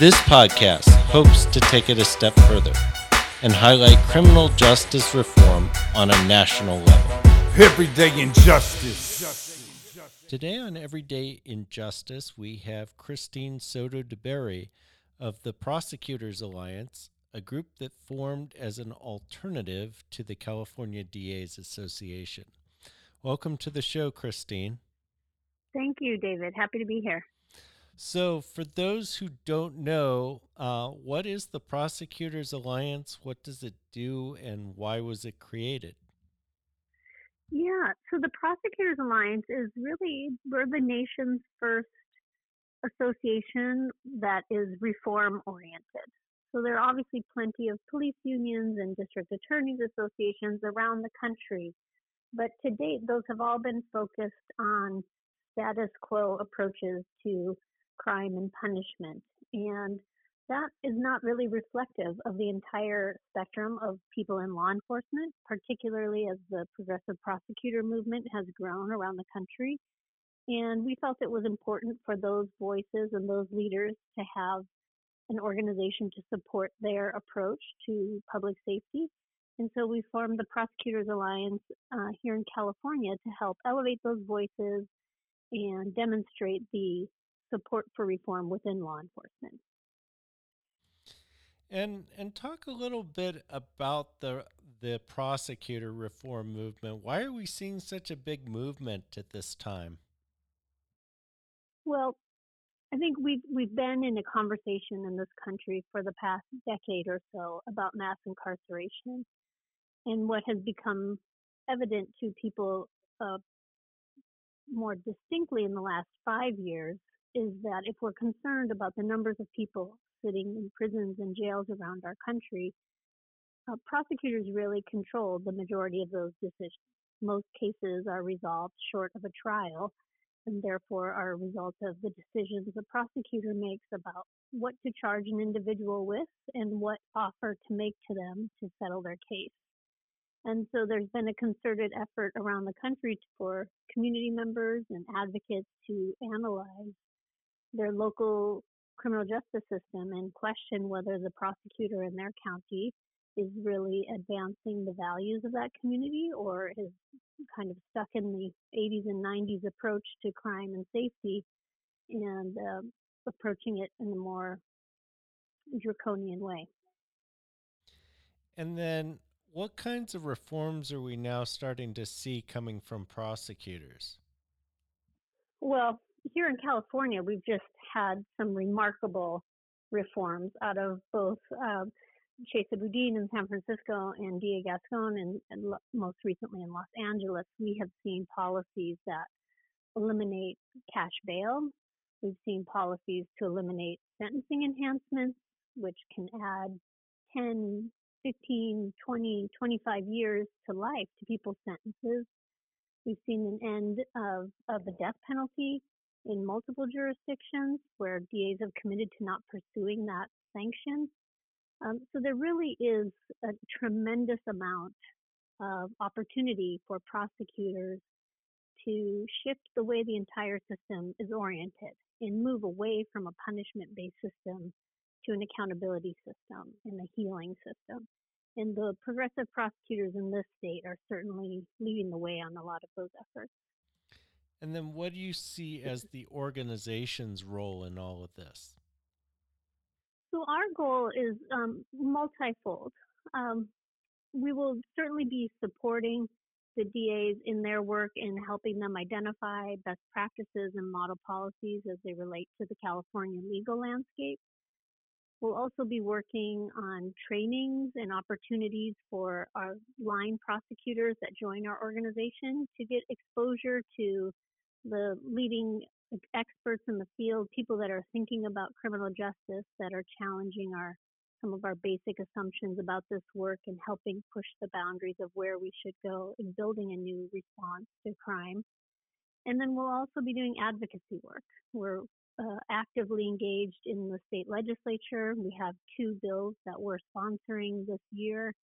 This podcast hopes to take it a step further and highlight criminal justice reform on a national level. Everyday injustice. Today on Everyday Injustice, we have Christine Soto DeBerry of the Prosecutors Alliance, a group that formed as an alternative to the California DAs Association. Welcome to the show, Christine. Thank you, David. Happy to be here. So, for those who don't know, uh, what is the Prosecutors Alliance? What does it do, and why was it created? Yeah, so the Prosecutors Alliance is really we're the nation's first association that is reform oriented. So there are obviously plenty of police unions and district attorneys associations around the country, but to date those have all been focused on status quo approaches to crime and punishment. And that is not really reflective of the entire spectrum of people in law enforcement, particularly as the progressive prosecutor movement has grown around the country. And we felt it was important for those voices and those leaders to have an organization to support their approach to public safety. And so we formed the Prosecutors Alliance uh, here in California to help elevate those voices and demonstrate the support for reform within law enforcement. And and talk a little bit about the the prosecutor reform movement. Why are we seeing such a big movement at this time? Well, I think we've we've been in a conversation in this country for the past decade or so about mass incarceration, and what has become evident to people uh, more distinctly in the last five years is that if we're concerned about the numbers of people sitting in prisons and jails around our country, uh, prosecutors really control the majority of those decisions. Most cases are resolved short of a trial and therefore are a result of the decisions the prosecutor makes about what to charge an individual with and what offer to make to them to settle their case. And so there's been a concerted effort around the country for community members and advocates to analyze their local criminal justice system and question whether the prosecutor in their county is really advancing the values of that community or is kind of stuck in the 80s and 90s approach to crime and safety and uh, approaching it in a more draconian way. And then, what kinds of reforms are we now starting to see coming from prosecutors? Well, here in California, we've just had some remarkable reforms out of both uh, Chesa Boudin in San Francisco and DA Gascon, and, and lo- most recently in Los Angeles. We have seen policies that eliminate cash bail. We've seen policies to eliminate sentencing enhancements, which can add 10, 15, 20, 25 years to life to people's sentences. We've seen an end of, of the death penalty in multiple jurisdictions where DAs have committed to not pursuing that sanction. Um, so there really is a tremendous amount of opportunity for prosecutors to shift the way the entire system is oriented and move away from a punishment based system to an accountability system and a healing system. And the progressive prosecutors in this state are certainly leading the way on a lot of those efforts. And then what do you see as the organization's role in all of this? So our goal is um, multifold. Um, we will certainly be supporting the DAs in their work in helping them identify best practices and model policies as they relate to the California legal landscape. We'll also be working on trainings and opportunities for our line prosecutors that join our organization to get exposure to the leading experts in the field, people that are thinking about criminal justice, that are challenging our some of our basic assumptions about this work and helping push the boundaries of where we should go in building a new response to crime. And then we'll also be doing advocacy work. We're uh, actively engaged in the state legislature. We have two bills that we're sponsoring this year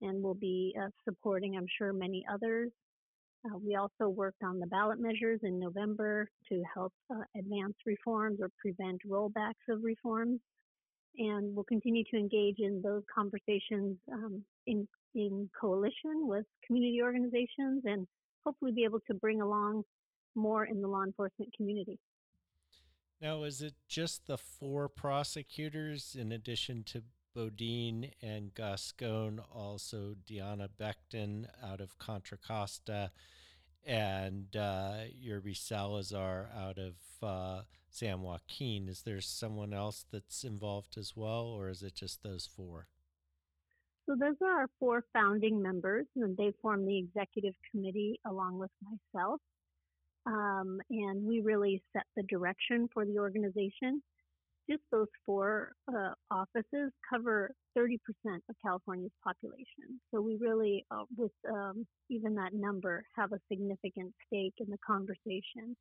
and we'll be uh, supporting, I'm sure, many others. Uh, we also worked on the ballot measures in November to help uh, advance reforms or prevent rollbacks of reforms. And we'll continue to engage in those conversations um, in, in coalition with community organizations and hopefully be able to bring along more in the law enforcement community. Now, is it just the four prosecutors in addition to Boudin and Gascon, also Diana Becton out of Contra Costa, and uh, Verber Salazar out of uh, San Joaquin? Is there someone else that's involved as well, or is it just those four? So those are our four founding members, and they form the executive committee along with myself. Um, and we really set the direction for the organization. Just those four uh, offices cover 30% of California's population. So we really, uh, with um, even that number, have a significant stake in the conversation.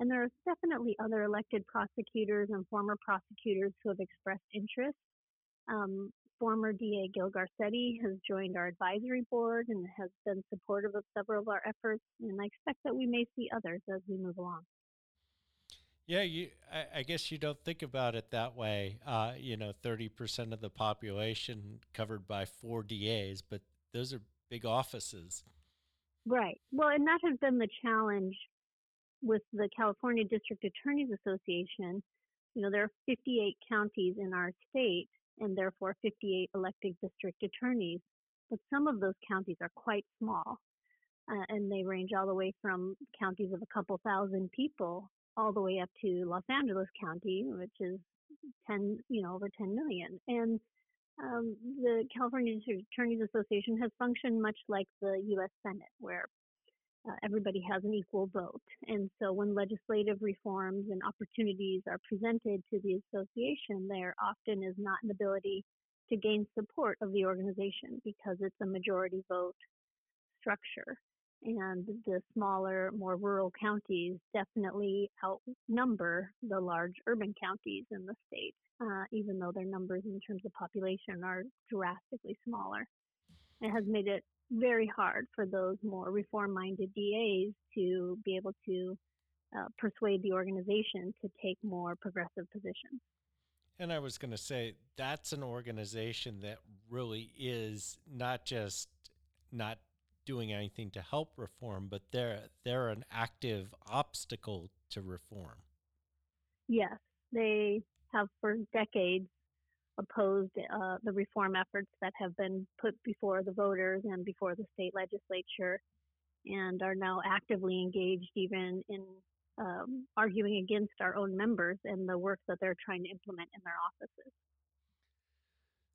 And there are definitely other elected prosecutors and former prosecutors who have expressed interest. Um, former DA Gil Garcetti has joined our advisory board and has been supportive of several of our efforts. And I expect that we may see others as we move along. Yeah, you. I, I guess you don't think about it that way. Uh, you know, thirty percent of the population covered by four DAs, but those are big offices. Right. Well, and that has been the challenge with the California District Attorneys Association. You know, there are 58 counties in our state, and therefore 58 elected district attorneys. But some of those counties are quite small, uh, and they range all the way from counties of a couple thousand people all the way up to Los Angeles County, which is 10, you know, over 10 million. And um, the California Attorneys Association has functioned much like the U.S. Senate, where uh, everybody has an equal vote. And so when legislative reforms and opportunities are presented to the association, there often is not an ability to gain support of the organization because it's a majority vote structure. And the smaller, more rural counties definitely outnumber the large urban counties in the state, uh, even though their numbers in terms of population are drastically smaller. It has made it very hard for those more reform minded DAs to be able to uh, persuade the organization to take more progressive positions. And I was going to say that's an organization that really is not just not doing anything to help reform, but they're they're an active obstacle to reform. Yes, they have for decades opposed uh, the reform efforts that have been put before the voters and before the state legislature, and are now actively engaged even in um, arguing against our own members and the work that they're trying to implement in their offices.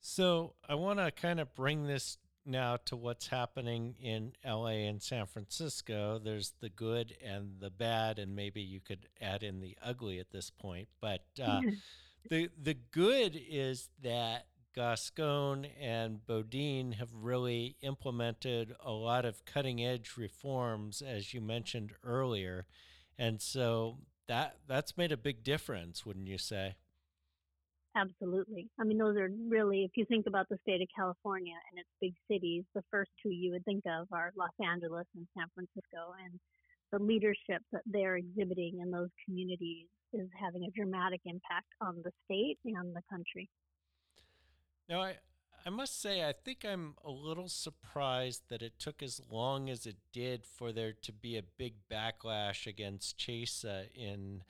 So I want to kind of bring this now to what's happening in LA and San Francisco. There's the good and the bad, and maybe you could add in the ugly at this point. But uh, the the good is that Gascon and Boudin have really implemented a lot of cutting edge reforms, as you mentioned earlier, and so that that's made a big difference, wouldn't you say? Absolutely. I mean, those are really, if you think about the state of California and its big cities, the first two you would think of are Los Angeles and San Francisco. And the leadership that they're exhibiting in those communities is having a dramatic impact on the state and the country. Now, I, I must say, I think I'm a little surprised that it took as long as it did for there to be a big backlash against Chesa uh, in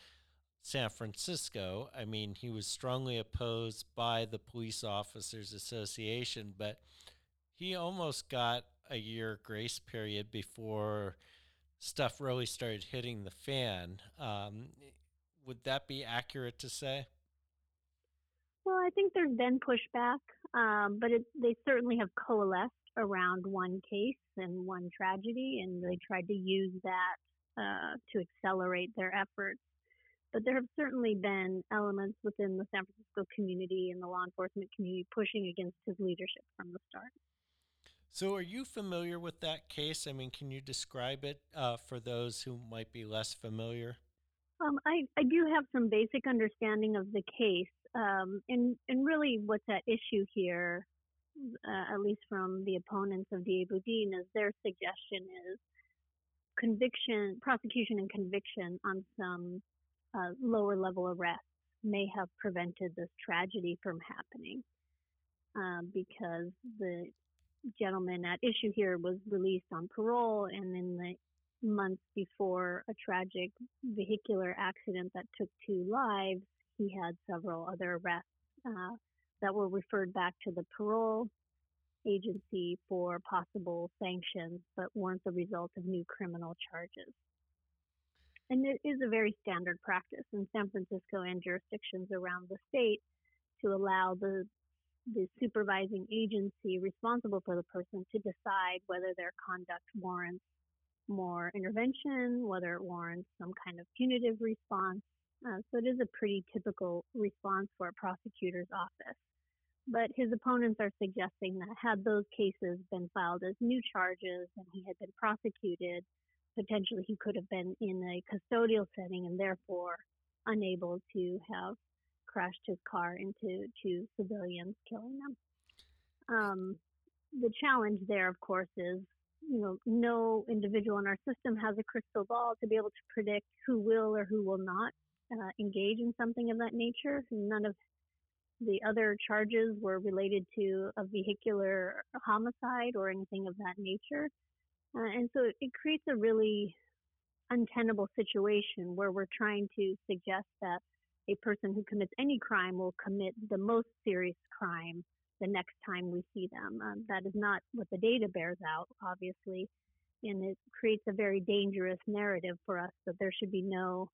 San Francisco. I mean, he was strongly opposed by the Police Officers Association, but he almost got a year grace period before stuff really started hitting the fan. Um, would that be accurate to say? Well, I think there's been pushback, um, but it, they certainly have coalesced around one case and one tragedy, and they tried to use that uh, to accelerate their efforts. But there have certainly been elements within the San Francisco community and the law enforcement community pushing against his leadership from the start. So, are you familiar with that case? I mean, can you describe it uh, for those who might be less familiar? Um, I, I do have some basic understanding of the case. Um, and, and really, what's at issue here, uh, at least from the opponents of D.A. Boudin, is their suggestion is conviction, prosecution, and conviction on some uh, lower level arrests may have prevented this tragedy from happening um, because the gentleman at issue here was released on parole, and in the months before a tragic vehicular accident that took two lives, he had several other arrests uh, that were referred back to the parole agency for possible sanctions, but weren't the result of new criminal charges. And it is a very standard practice in San Francisco and jurisdictions around the state to allow the the supervising agency responsible for the person to decide whether their conduct warrants more intervention, whether it warrants some kind of punitive response. Uh, so it is a pretty typical response for a prosecutor's office. But his opponents are suggesting that had those cases been filed as new charges and he had been prosecuted, potentially he could have been in a custodial setting and therefore unable to have crashed his car into two civilians, killing them. Um, the challenge there, of course, is you know no individual in our system has a crystal ball to be able to predict who will or who will not uh, engage in something of that nature. None of the other charges were related to a vehicular homicide or anything of that nature. Uh, and so it creates a really untenable situation where we're trying to suggest that a person who commits any crime will commit the most serious crime the next time we see them. Um, that is not what the data bears out, obviously, and it creates a very dangerous narrative for us that there should be no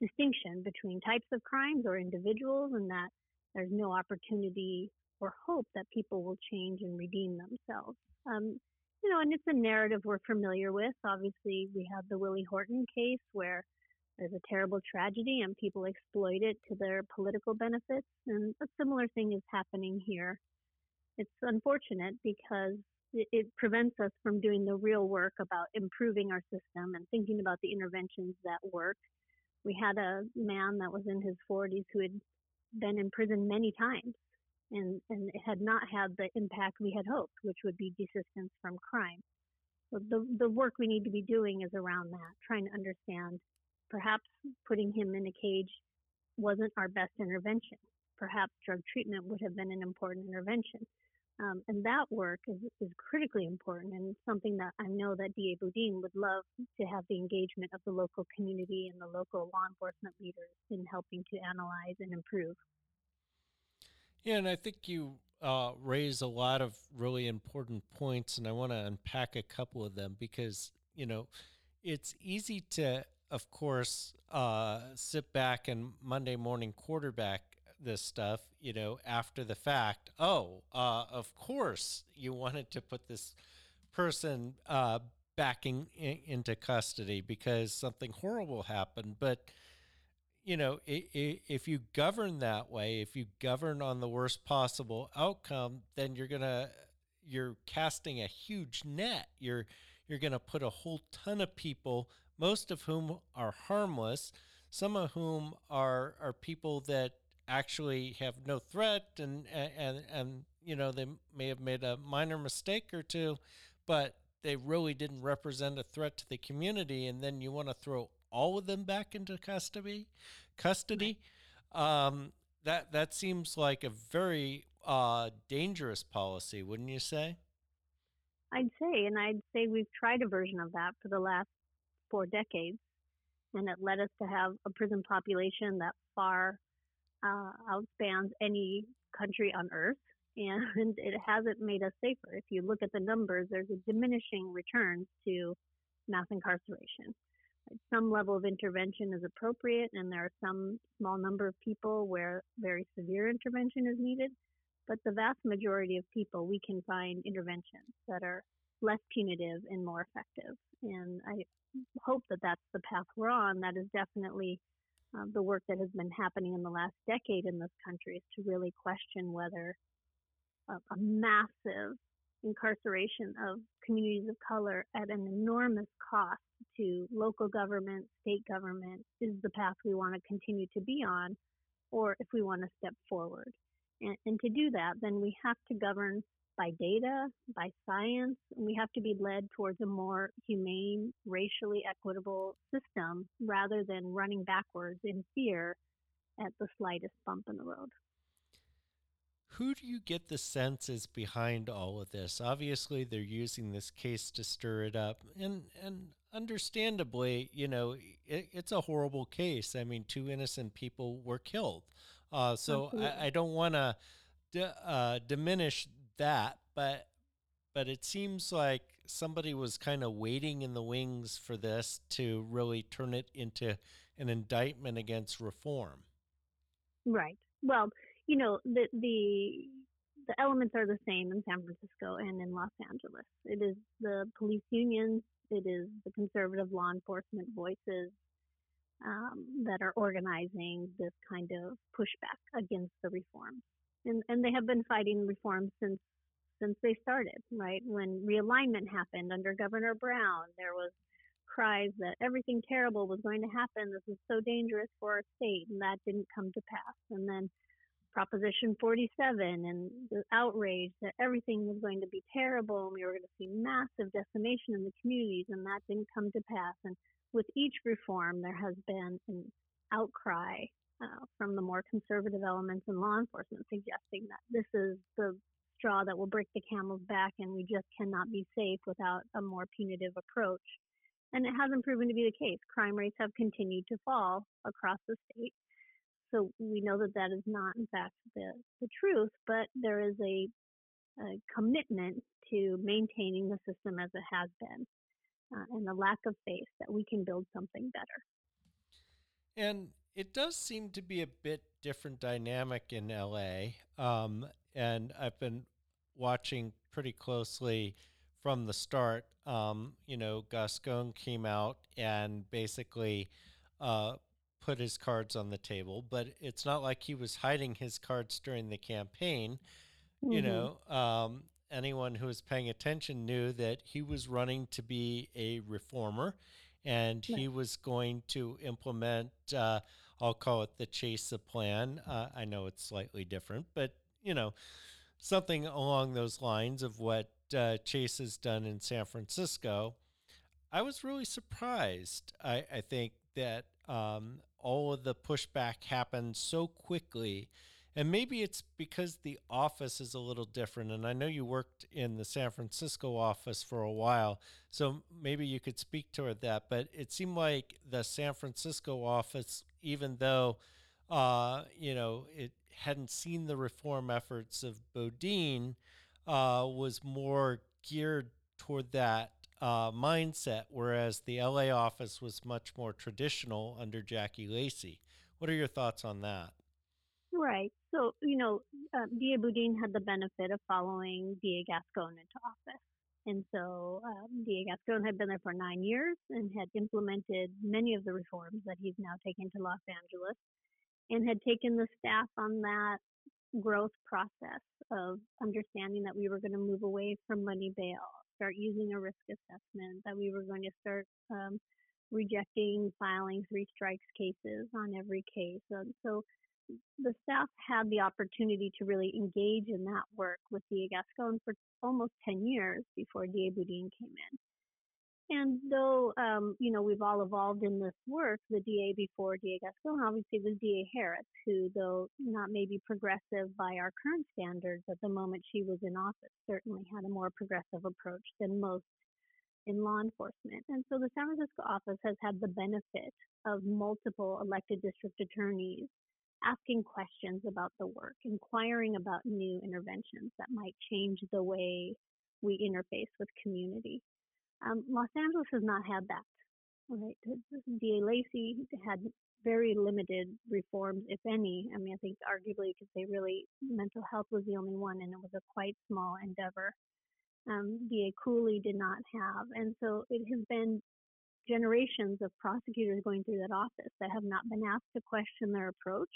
distinction between types of crimes or individuals, and that there's no opportunity or hope that people will change and redeem themselves. Um, you know, and it's a narrative we're familiar with. Obviously, we have the Willie Horton case where there's a terrible tragedy and people exploit it to their political benefits. And a similar thing is happening here. It's unfortunate because it, it prevents us from doing the real work about improving our system and thinking about the interventions that work. We had a man that was in his 40s who had been in prison many times and, and it had not had the impact we had hoped, which would be desistance from crime. So the, the work we need to be doing is around that, trying to understand perhaps putting him in a cage wasn't our best intervention. Perhaps drug treatment would have been an important intervention. Um, and that work is, is critically important and something that I know that DA Boudin would love to have the engagement of the local community and the local law enforcement leaders in helping to analyze and improve. Yeah, and I think you uh, raise a lot of really important points, and I want to unpack a couple of them because, you know, it's easy to, of course, uh, sit back and Monday morning quarterback this stuff, you know, after the fact. Oh, uh, of course, you wanted to put this person uh, back in, in, into custody because something horrible happened. But you know, if you govern that way, if you govern on the worst possible outcome, then you're gonna you're casting a huge net. You're you're gonna put a whole ton of people, most of whom are harmless, some of whom are are people that actually have no threat and and and you know they may have made a minor mistake or two but they really didn't represent a threat to the community and then you want to throw all of them back into custody custody um, that that seems like a very uh, dangerous policy wouldn't you say i'd say and i'd say we've tried a version of that for the last four decades and it led us to have a prison population that far uh, outspans any country on earth. and it hasn't made us safer. If you look at the numbers, there's a diminishing return to mass incarceration. Some level of intervention is appropriate, and there are some small number of people where very severe intervention is needed. But the vast majority of people, we can find interventions that are less punitive and more effective. And I hope that that's the path we're on. That is definitely uh, the work that has been happening in the last decade in this country is to really question whether a, a massive incarceration of communities of color at an enormous cost to local government, state government is the path we want to continue to be on, or if we want to step forward. And, and to do that, then we have to govern by data, by science, and we have to be led towards a more humane, racially equitable system rather than running backwards in fear at the slightest bump in the road. Who do you get the sense is behind all of this? Obviously, they're using this case to stir it up, and and understandably, you know, it, it's a horrible case. I mean, two innocent people were killed. Uh, so I, I, don't want to d- uh, diminish that, but but it seems like somebody was kind of waiting in the wings for this to really turn it into an indictment against reform. Right. Well, you know, the the the elements are the same in San Francisco and in Los Angeles. It is the police unions, it is the conservative law enforcement voices um, that are organizing this kind of pushback against the reforms. And, and they have been fighting reforms since since they started, right? When realignment happened under Governor Brown, there was cries that everything terrible was going to happen. This is so dangerous for our state, and that didn't come to pass. And then Proposition 47 and the outrage that everything was going to be terrible and we were going to see massive decimation in the communities, and that didn't come to pass. And with each reform, there has been an outcry uh, from the more conservative elements in law enforcement suggesting that this is the straw that will break the camel's back and we just cannot be safe without a more punitive approach. And it hasn't proven to be the case. Crime rates have continued to fall across the state. So we know that that is not, in fact, the, the truth, but there is a, a commitment to maintaining the system as it has been uh, and the lack of faith that we can build something better. And it does seem to be a bit different dynamic in LA. Um, and I've been watching pretty closely from the start. Um, you know, Gascon came out and basically uh, put his cards on the table, but it's not like he was hiding his cards during the campaign. Mm-hmm. You know, um, anyone who was paying attention knew that he was running to be a reformer and he was going to implement, uh, I'll call it the Chesa plan. Uh, I know it's slightly different, but, you know, something along those lines of what uh, Chesa has done in San Francisco. I was really surprised. I, I think that um, all of the pushback happened so quickly. And maybe it's because the office is a little different. And I know you worked in the San Francisco office for a while, so maybe you could speak toward that. But it seemed like the San Francisco office, even though, uh, you know, it hadn't seen the reform efforts of Boudin, uh, was more geared toward that uh, mindset, whereas the LA office was much more traditional under Jackie Lacey. What are your thoughts on that? Right. So, you know, uh, DA Boudin had the benefit of following DA Gascon into office. And so um, DA Gascon had been there for nine years and had implemented many of the reforms that he's now taken to Los Angeles and had taken the staff on that growth process of understanding that we were going to move away from money bail, start using a risk assessment, that we were going to start um, rejecting filing three strikes cases on every case. And so the staff had the opportunity to really engage in that work with DA Gascon for almost 10 years before DA Boudin came in. And though, um, you know, we've all evolved in this work, the DA before DA Gascon obviously was DA Harris, who, though not maybe progressive by our current standards at the moment she was in office, certainly had a more progressive approach than most in law enforcement. And so the San Francisco office has had the benefit of multiple elected district attorneys asking questions about the work, inquiring about new interventions that might change the way we interface with community. Um, Los Angeles has not had that. Right, DA Lacey had very limited reforms, if any. I mean, I think arguably because they really mental health was the only one, and it was a quite small endeavor. Um, DA Cooley did not have, and so it has been generations of prosecutors going through that office that have not been asked to question their approach.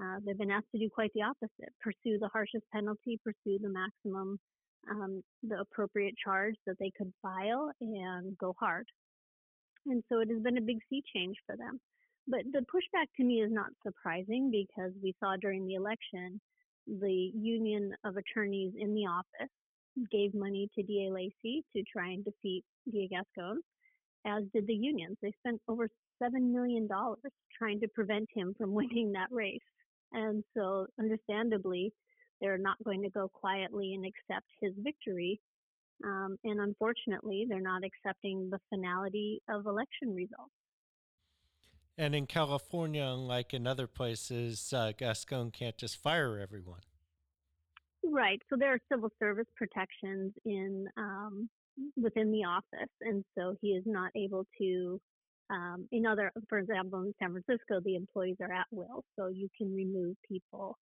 Uh, they've been asked to do quite the opposite: pursue the harshest penalty, pursue the maximum, um, the appropriate charge that they could file, and go hard. And so it has been a big sea change for them. But the pushback to me is not surprising because we saw during the election the union of attorneys in the office gave money to DA Lacey to try and defeat DA Gascon, as did the unions. They spent over $7 million trying to prevent him from winning that race. And so, understandably, they're not going to go quietly and accept his victory. Um, and unfortunately, they're not accepting the finality of election results. And in California, unlike in other places, uh, Gascon can't just fire everyone. Right. So there are civil service protections in um, within the office, and so he is not able to. Um, in other, for example, in San Francisco, the employees are at will, so you can remove people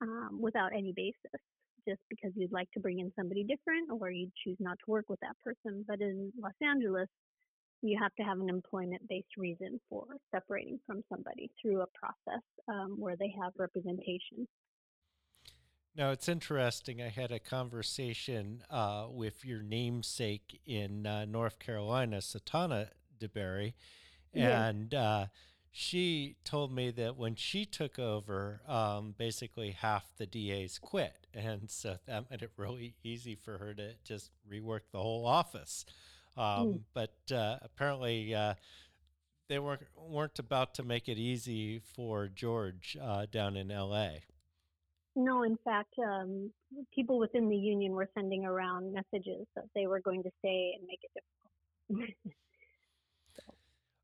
um, without any basis, just because you'd like to bring in somebody different, or you choose not to work with that person. But in Los Angeles, you have to have an employment based reason for separating from somebody through a process um, where they have representation. Now, it's interesting. I had a conversation uh, with your namesake in uh, North Carolina, Satana DeBerry, and uh, she told me that when she took over, um, basically half the DAs quit. And so that made it really easy for her to just rework the whole office. Um, mm. But uh, apparently, uh, they weren't weren't about to make it easy for George uh, down in L.A. No, in fact, um, people within the union were sending around messages that they were going to stay and make it difficult.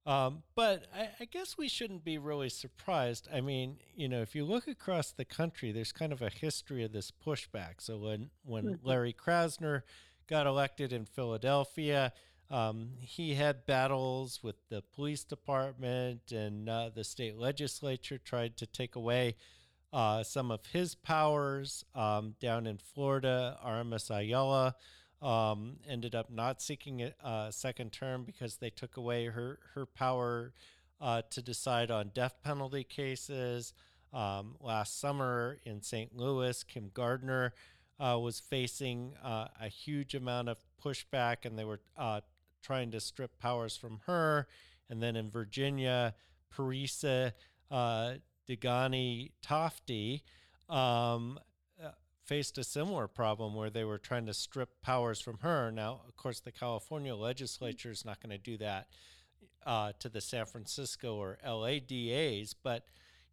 Um, but I, I, guess we shouldn't be really surprised. I mean, you know, if you look across the country, there's kind of a history of this pushback. So when when mm-hmm. Larry Krasner got elected in Philadelphia. Um, he had battles with the police department and uh, the state legislature tried to take away uh, some of his powers. Um, down in Florida, Aramis Ayala um, ended up not seeking a, second term because they took away her her power uh, to decide on death penalty cases. Um, last summer in St. Louis, Kim Gardner uh, was facing uh, a huge amount of pushback, and they were uh, trying to strip powers from her. And then in Virginia, Parisa uh, Degani Tofty um, faced a similar problem where they were trying to strip powers from her. Now, of course, the California legislature is not going to do that uh, to the San Francisco or LA DAs, but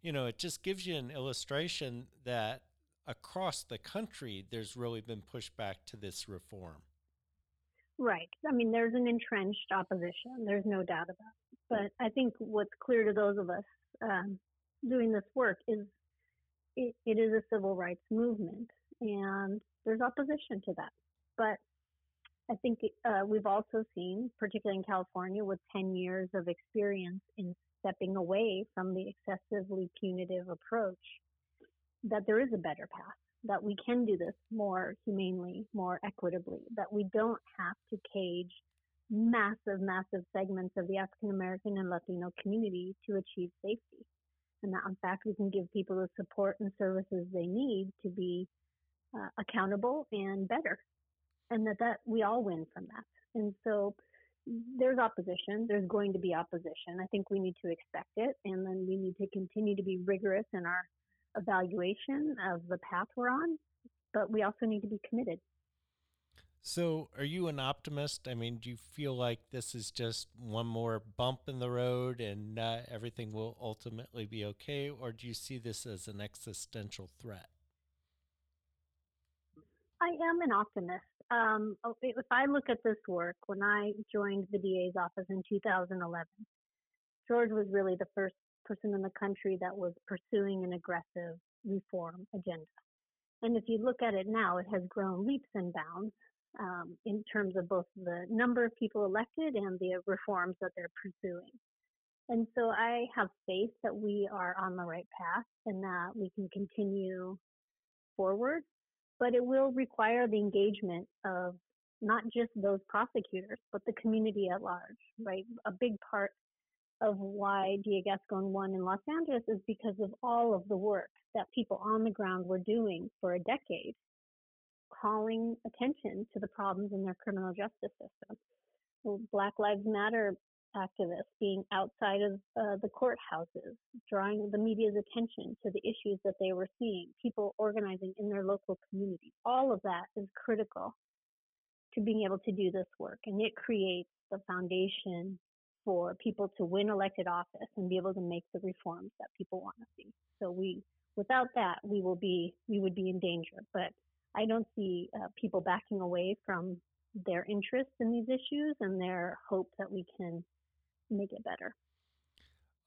you know, it just gives you an illustration that across the country, there's really been pushback to this reform. Right. I mean, there's an entrenched opposition. There's no doubt about it. But I think what's clear to those of us um, doing this work is it, it is a civil rights movement, and there's opposition to that. But I think uh, we've also seen, particularly in California, with 10 years of experience in stepping away from the excessively punitive approach, that there is a better path, that we can do this more humanely, more equitably, that we don't have to cage massive, massive segments of the African American and Latino community to achieve safety. And that, in fact, we can give people the support and services they need to be uh, accountable and better. And that, that we all win from that. And so there's opposition. There's going to be opposition. I think we need to expect it. And then we need to continue to be rigorous in our evaluation of the path we're on, but we also need to be committed. So, are you an optimist? I mean, do you feel like this is just one more bump in the road and uh, everything will ultimately be okay? Or do you see this as an existential threat? I am an optimist. Um, oh, if I look at this work, when I joined the DA's office in 2011, George was really the first person in the country that was pursuing an aggressive reform agenda. And if you look at it now, it has grown leaps and bounds um, in terms of both the number of people elected and the reforms that they're pursuing. And so I have faith that we are on the right path and that we can continue forward, but it will require the engagement of not just those prosecutors, but the community at large, right? A big part of why DA Gascon won in Los Angeles is because of all of the work that people on the ground were doing for a decade, calling attention to the problems in their criminal justice system. Black Lives Matter activists being outside of uh, the courthouses, drawing the media's attention to the issues that they were seeing, people organizing in their local community. All of that is critical to being able to do this work, and it creates the foundation for people to win elected office and be able to make the reforms that people want to see. So we, without that, we will be, we would be in danger. But I don't see uh, people backing away from their interest in these issues and their hope that we can make it better.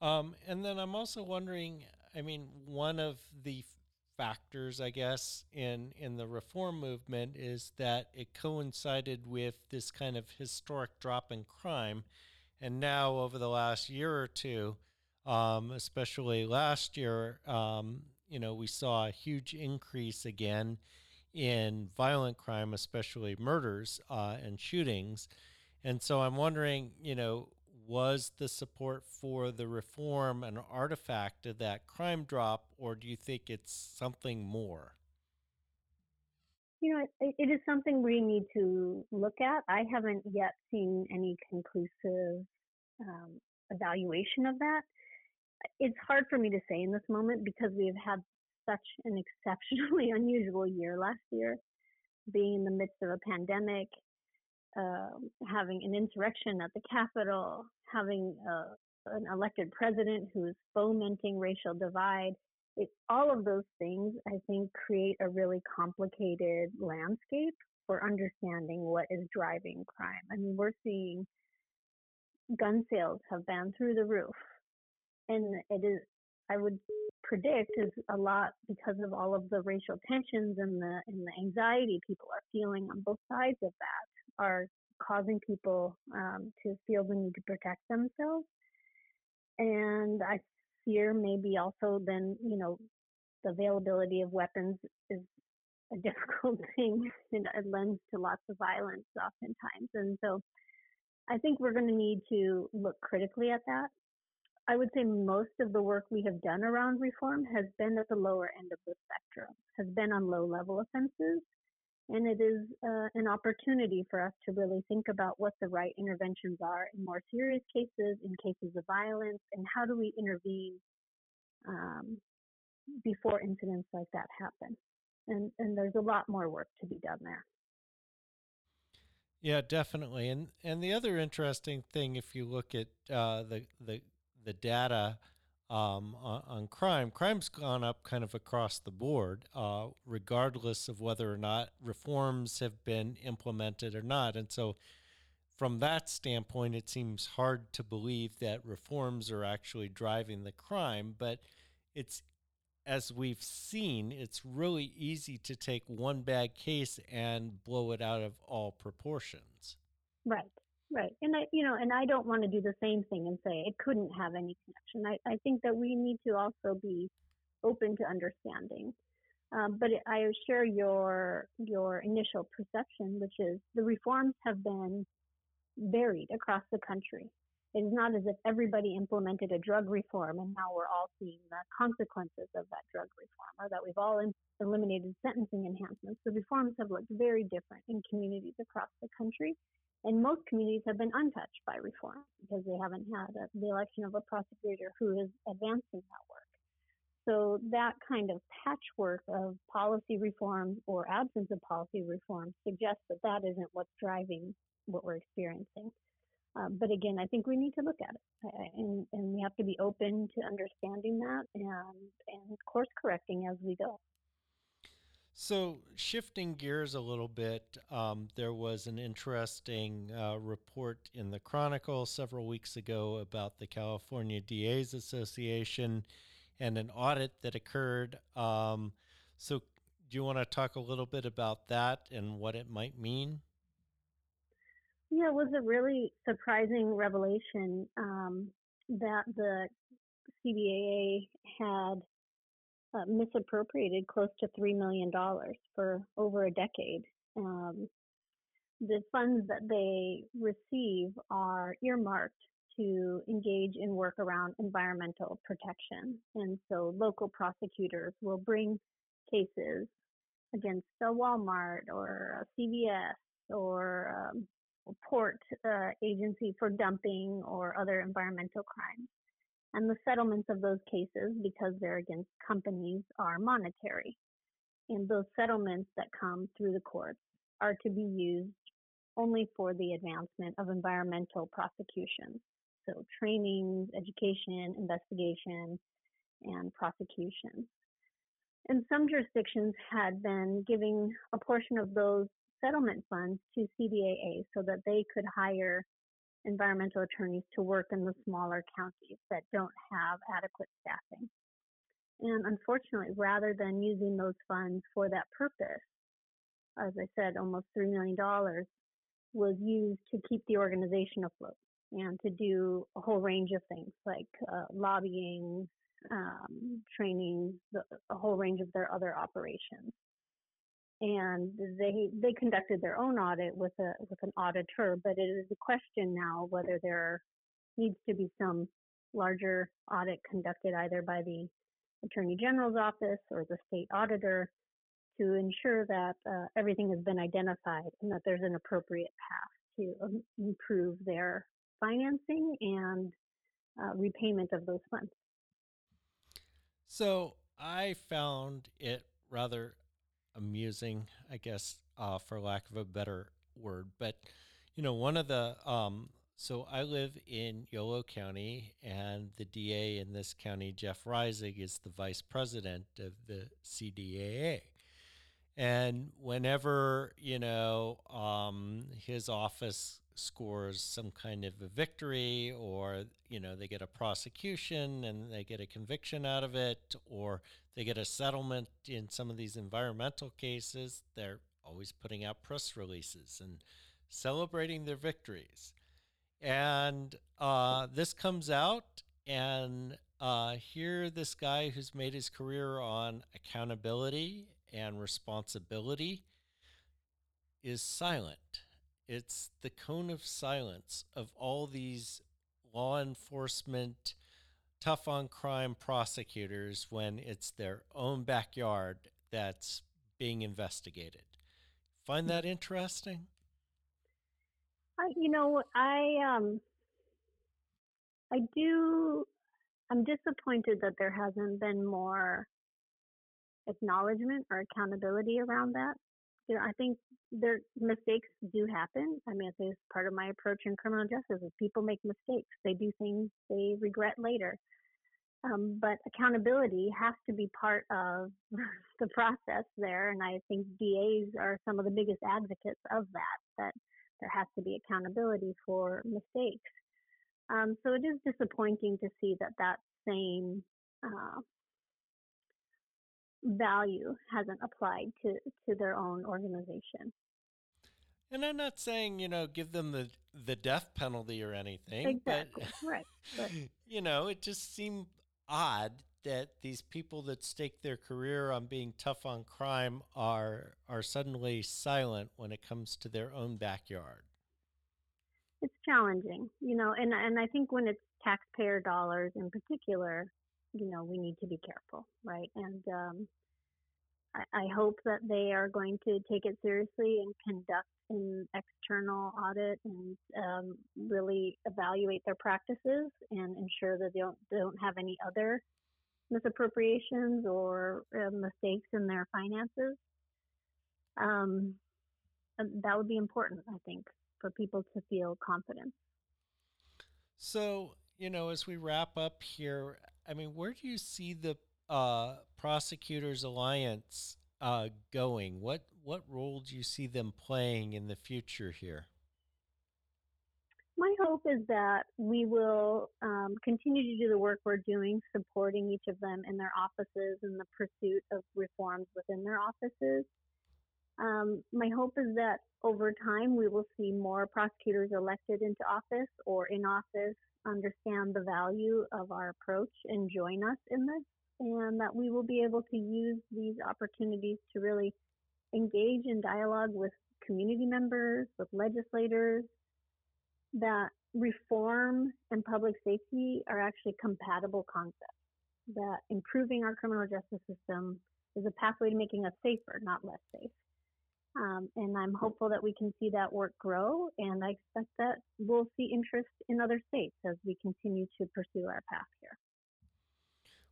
Um, and then I'm also wondering, I mean, one of the factors, I guess, in in the reform movement is that it coincided with this kind of historic drop in crime, and now over the last year or two, um, especially last year, um, you know, we saw a huge increase again in violent crime, especially murders uh, and shootings. And so I'm wondering, you know, was the support for the reform an artifact of that crime drop, or do you think it's something more? You know, it, it is something we need to look at. I haven't yet seen any conclusive um, evaluation of that. It's hard for me to say in this moment because we've had such an exceptionally unusual year last year, being in the midst of a pandemic, uh, having an insurrection at the Capitol, having a, an elected president who is fomenting racial divide. It, all of those things, I think, create a really complicated landscape for understanding what is driving crime. I mean, we're seeing gun sales have been through the roof. And it is, I would predict, is a lot because of all of the racial tensions and the and the anxiety people are feeling on both sides of that are causing people um, to feel the need to protect themselves. And I fear maybe also then, you know, the availability of weapons is a difficult thing and it lends to lots of violence oftentimes. And so I think we're going to need to look critically at that. I would say most of the work we have done around reform has been at the lower end of the spectrum, has been on low level offenses. And it is uh, an opportunity for us to really think about what the right interventions are in more serious cases, in cases of violence, and how do we intervene um, before incidents like that happen. And, and there's a lot more work to be done there. Yeah, definitely. And and the other interesting thing, if you look at uh, the the the data um, on, on, crime, crime's gone up kind of across the board, uh, regardless of whether or not reforms have been implemented or not. And so, from that standpoint, it seems hard to believe that reforms are actually driving the crime. But it's as we've seen, it's really easy to take one bad case and blow it out of all proportions. Right, right. And I, you know, and I don't want to do the same thing and say it couldn't have any connection. I, I think that we need to also be open to understanding. Um, but I share your your initial perception, which is the reforms have been varied across the country. It is not as if everybody implemented a drug reform and now we're all seeing the consequences of that drug reform or that we've all eliminated sentencing enhancements. The reforms have looked very different in communities across the country. And most communities have been untouched by reform because they haven't had a, the election of a prosecutor who is advancing that work. So that kind of patchwork of policy reform or absence of policy reform suggests that that isn't what's driving what we're experiencing. Um, but again, I think we need to look at it, and, and we have to be open to understanding that and and course correcting as we go. So, shifting gears a little bit, um, there was an interesting uh, report in the Chronicle several weeks ago about the California DAs Association and an audit that occurred. Um, so, do you want to talk a little bit about that and what it might mean? Yeah, it was a really surprising revelation um, that the CDAA had uh, misappropriated close to $3 million for over a decade. Um, the funds that they receive are earmarked to engage in work around environmental protection. And so local prosecutors will bring cases against a Walmart or a CVS or um, a port uh, agency for dumping or other environmental crimes. And the settlements of those cases, because they're against companies, are monetary. And those settlements that come through the courts are to be used only for the advancement of environmental prosecutions. So trainings, education, investigation, and prosecution. And some jurisdictions had been giving a portion of those settlement funds to CDAA so that they could hire environmental attorneys to work in the smaller counties that don't have adequate staffing. And unfortunately, rather than using those funds for that purpose, as I said, almost $3 million was used to keep the organization afloat and to do a whole range of things like uh, lobbying, um, training, the, a whole range of their other operations and they they conducted their own audit with a with an auditor, but it is a question now whether there needs to be some larger audit conducted either by the Attorney General's office or the state auditor to ensure that uh, everything has been identified and that there's an appropriate path to um, improve their financing and uh, repayment of those funds. So I found it rather amusing, I guess, uh, for lack of a better word. But you know, one of the um, so I live in Yolo County, and the DA in this county, Jeff Reisig, is the vice president of the CDAA. And whenever you know um, his office scores some kind of a victory or you know they get a prosecution and they get a conviction out of it or they get a settlement in some of these environmental cases they're always putting out press releases and celebrating their victories. And uh, this comes out and uh, here this guy who's made his career on accountability and responsibility is silent. It's the cone of silence of all these law enforcement, tough on crime prosecutors when it's their own backyard that's being investigated. Find that interesting? I, you know, I um, I do. I'm disappointed that there hasn't been more acknowledgement or accountability around that you know, I think their mistakes do happen. I mean, it's part of my approach in criminal justice is people make mistakes. They do things they regret later. Um, but accountability has to be part of the process there. And I think DAs are some of the biggest advocates of that, that there has to be accountability for mistakes. Um, so it is disappointing to see that that same uh, value hasn't applied to to their own organization. And I'm not saying you know give them the the death penalty or anything, exactly. but right. But. you know it just seemed odd that these people that stake their career on being tough on crime are are suddenly silent when it comes to their own backyard. It's challenging, you know, and and I think when it's taxpayer dollars in particular, you know, we need to be careful, right? And um, I, I hope that they are going to take it seriously and conduct an external audit and um, really evaluate their practices and ensure that they don't, they don't have any other misappropriations or uh, mistakes in their finances. Um, that would be important, I think, for people to feel confident. So, you know, as we wrap up here, I mean, where do you see the uh, Prosecutors Alliance uh, going? What what role do you see them playing in the future here? My hope is that we will um, continue to do the work we're doing, supporting each of them in their offices and the pursuit of reforms within their offices. Um, my hope is that over time we will see more prosecutors elected into office or in office understand the value of our approach and join us in this, and that we will be able to use these opportunities to really engage in dialogue with community members, with legislators, that reform and public safety are actually compatible concepts. That improving our criminal justice system is a pathway to making us safer, not less safe. Um, and I'm hopeful that we can see that work grow, and I expect that we'll see interest in other states as we continue to pursue our path here.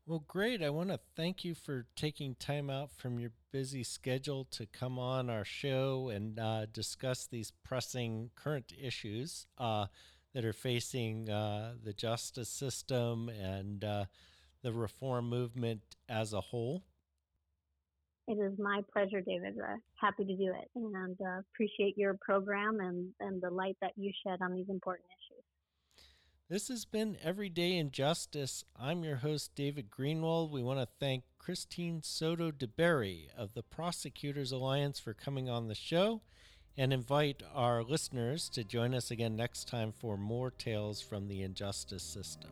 Well, great. I want to thank you for taking time out from your busy schedule to come on our show and uh, discuss these pressing current issues uh, that are facing uh, the justice system and uh, the reform movement as a whole. It is my pleasure, David. Uh, happy to do it and uh, appreciate your program and, and the light that you shed on these important issues. This has been Everyday Injustice. I'm your host, David Greenwald. We want to thank Cristine Soto DeBerry of the Prosecutors Alliance for coming on the show and invite our listeners to join us again next time for more tales from the injustice system.